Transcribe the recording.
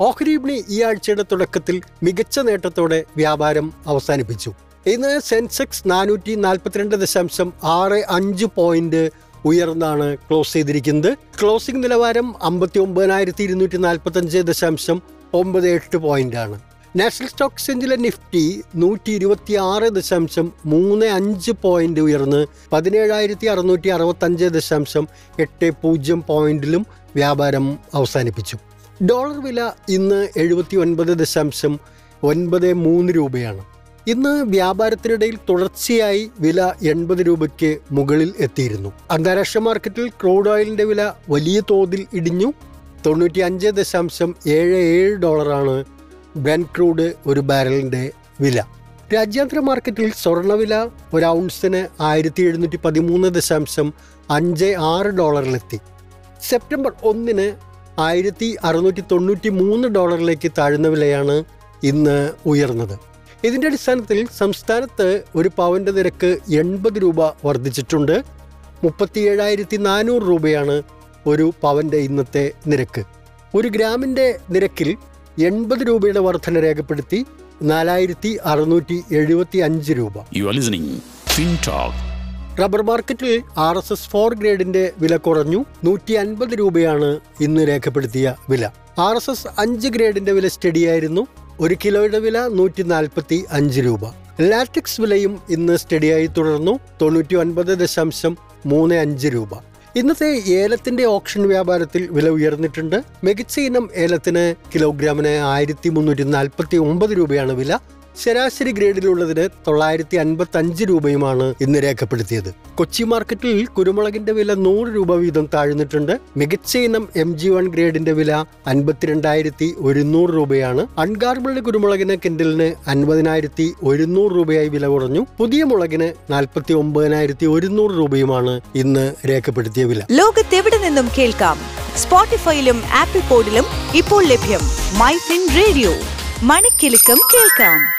ഓഹരി വിപണി ഈ ആഴ്ചയുടെ തുടക്കത്തിൽ മികച്ച നേട്ടത്തോടെ വ്യാപാരം അവസാനിപ്പിച്ചു. ഇന്ന് സെൻസെക്സ് നാനൂറ്റി നാൽപ്പത്തിരണ്ട് ദശാംശം ആറ് അഞ്ച് പോയിന്റ് ഉയർന്നാണ് ക്ലോസ് ചെയ്തിരിക്കുന്നത്. ക്ലോസിംഗ് നിലവാരം അമ്പത്തി ഒമ്പതിനായിരത്തി ഇരുന്നൂറ്റി നാൽപ്പത്തി അഞ്ച് ദശാംശം ഒമ്പത് എട്ട് പോയിന്റ് ആണ്. നാഷണൽ സ്റ്റോക്ക് എക്സ്ചേഞ്ചിലെ നിഫ്റ്റി നൂറ്റി ഇരുപത്തി ആറ് ദശാംശം മൂന്ന് അഞ്ച് പോയിന്റ് ഉയർന്ന് പതിനേഴായിരത്തി അറുന്നൂറ്റി അറുപത്തഞ്ച് ദശാംശം എട്ട് പൂജ്യം പോയിന്റിലും വ്യാപാരം അവസാനിപ്പിച്ചു. ഡോളർ വില ഇന്ന് എഴുപത്തി ഒൻപത് ദശാംശം ഒൻപത് മൂന്ന് രൂപയാണ്. ഇന്ന് വ്യാപാരത്തിനിടയിൽ തുടർച്ചയായി വില എൺപത് രൂപയ്ക്ക് മുകളിൽ എത്തിയിരുന്നു. അന്താരാഷ്ട്ര മാർക്കറ്റിൽ ക്രൂഡ് ഓയിലിന്റെ വില വലിയ തോതിൽ ഇടിഞ്ഞു. തൊണ്ണൂറ്റി അഞ്ച് ദശാംശം ഏഴ് ഏഴ് ഡോളറാണ് ബ്രൻ ക്രൂഡ് ഒരു ബാരലിന്റെ വില. രാജ്യാന്തര മാർക്കറ്റിൽ സ്വർണവില ഒരു ഔൺസിന് ആയിരത്തി എഴുന്നൂറ്റി പതിമൂന്ന് ദശാംശം അഞ്ച് ആറ് ഡോളറിലെത്തി. സെപ്റ്റംബർ ഒന്നിന് ആയിരത്തി അറുന്നൂറ്റി തൊണ്ണൂറ്റി മൂന്ന് ഡോളറിലേക്ക് താഴ്ന്ന വിലയാണ് ഇന്ന് ഉയർന്നത്. ഇതിന്റെ അടിസ്ഥാനത്തിൽ സംസ്ഥാനത്ത് ഒരു പവന്റെ നിരക്ക് എൺപത് രൂപ വർദ്ധിച്ചിട്ടുണ്ട്. മുപ്പത്തി ഏഴായിരത്തി നാനൂറ് രൂപയാണ് ഒരു പവന്റെ ഇന്നത്തെ നിരക്ക്. ഒരു ഗ്രാമിന്റെ നിരക്കിൽ എൺപത് രൂപയുടെ വർധന രേഖപ്പെടുത്തി നാലായിരത്തി അറുന്നൂറ്റി എഴുപത്തി അഞ്ച് രൂപ യു റബ്ബർ മാർക്കറ്റിൽ ആർ എസ് എസ് ഫോർ ഗ്രേഡിന്റെ വില കുറഞ്ഞു. നൂറ്റി അൻപത് രൂപയാണ് ഇന്ന് രേഖപ്പെടുത്തിയ വില. ആർ എസ് എസ് അഞ്ച് ഗ്രേഡിന്റെ വില സ്റ്റഡിയായിരുന്നു. ഒരു കിലോയുടെ വില നൂറ്റി നാൽപ്പത്തി അഞ്ച് രൂപ. ലാറ്റക്സ് വിലയും ഇന്ന് സ്റ്റഡിയായി തുടർന്നു. തൊണ്ണൂറ്റി ഒൻപത് ദശാംശം മൂന്ന് അഞ്ച് രൂപ. ഇന്നത്തെ ഏലത്തിന്റെ ഓപ്ഷൻ വ്യാപാരത്തിൽ വില ഉയർന്നിട്ടുണ്ട്. മികച്ച ഇനം ഏലത്തിന് കിലോഗ്രാമിന് ആയിരത്തി മുന്നൂറ്റി നാൽപ്പത്തി ഒമ്പത് രൂപയാണ് വില. ശരാശരി ഗ്രേഡിലുള്ളതിന് തൊള്ളായിരത്തി അൻപത്തി അഞ്ച് രൂപയുമാണ് ഇന്ന് രേഖപ്പെടുത്തിയത്. കൊച്ചി മാർക്കറ്റിൽ കുരുമുളകിന്റെ വില നൂറ് രൂപ വീതം താഴ്ന്നിട്ടുണ്ട്. മികച്ച ഇനം എം ജി വൺ ഗ്രേഡിന്റെ വില അൻപത്തിരണ്ടായിരത്തി ഒരുന്നൂറ് രൂപയാണ് അൺഗാർബിൾഡ് കുരുമുളകിന് കിൻഡലിന് അൻപതിനായിരത്തി ഒരുന്നൂറ് രൂപയായി വില കുറഞ്ഞു. പുതിയ മുളകിന് നാൽപ്പത്തി ഒമ്പതിനായിരത്തി ഒരുന്നൂറ് രൂപയുമാണ് ഇന്ന് രേഖപ്പെടുത്തിയ വില. ലോകത്തെവിടെ നിന്നും കേൾക്കാം? സ്പോട്ടിഫൈയിലും ആപ്പിൾ പോഡിലും ഇപ്പോൾ ലഭ്യം മൈ ഫിൻ റേഡിയോ. മണിക്കെലക്കം കേൾക്കാം.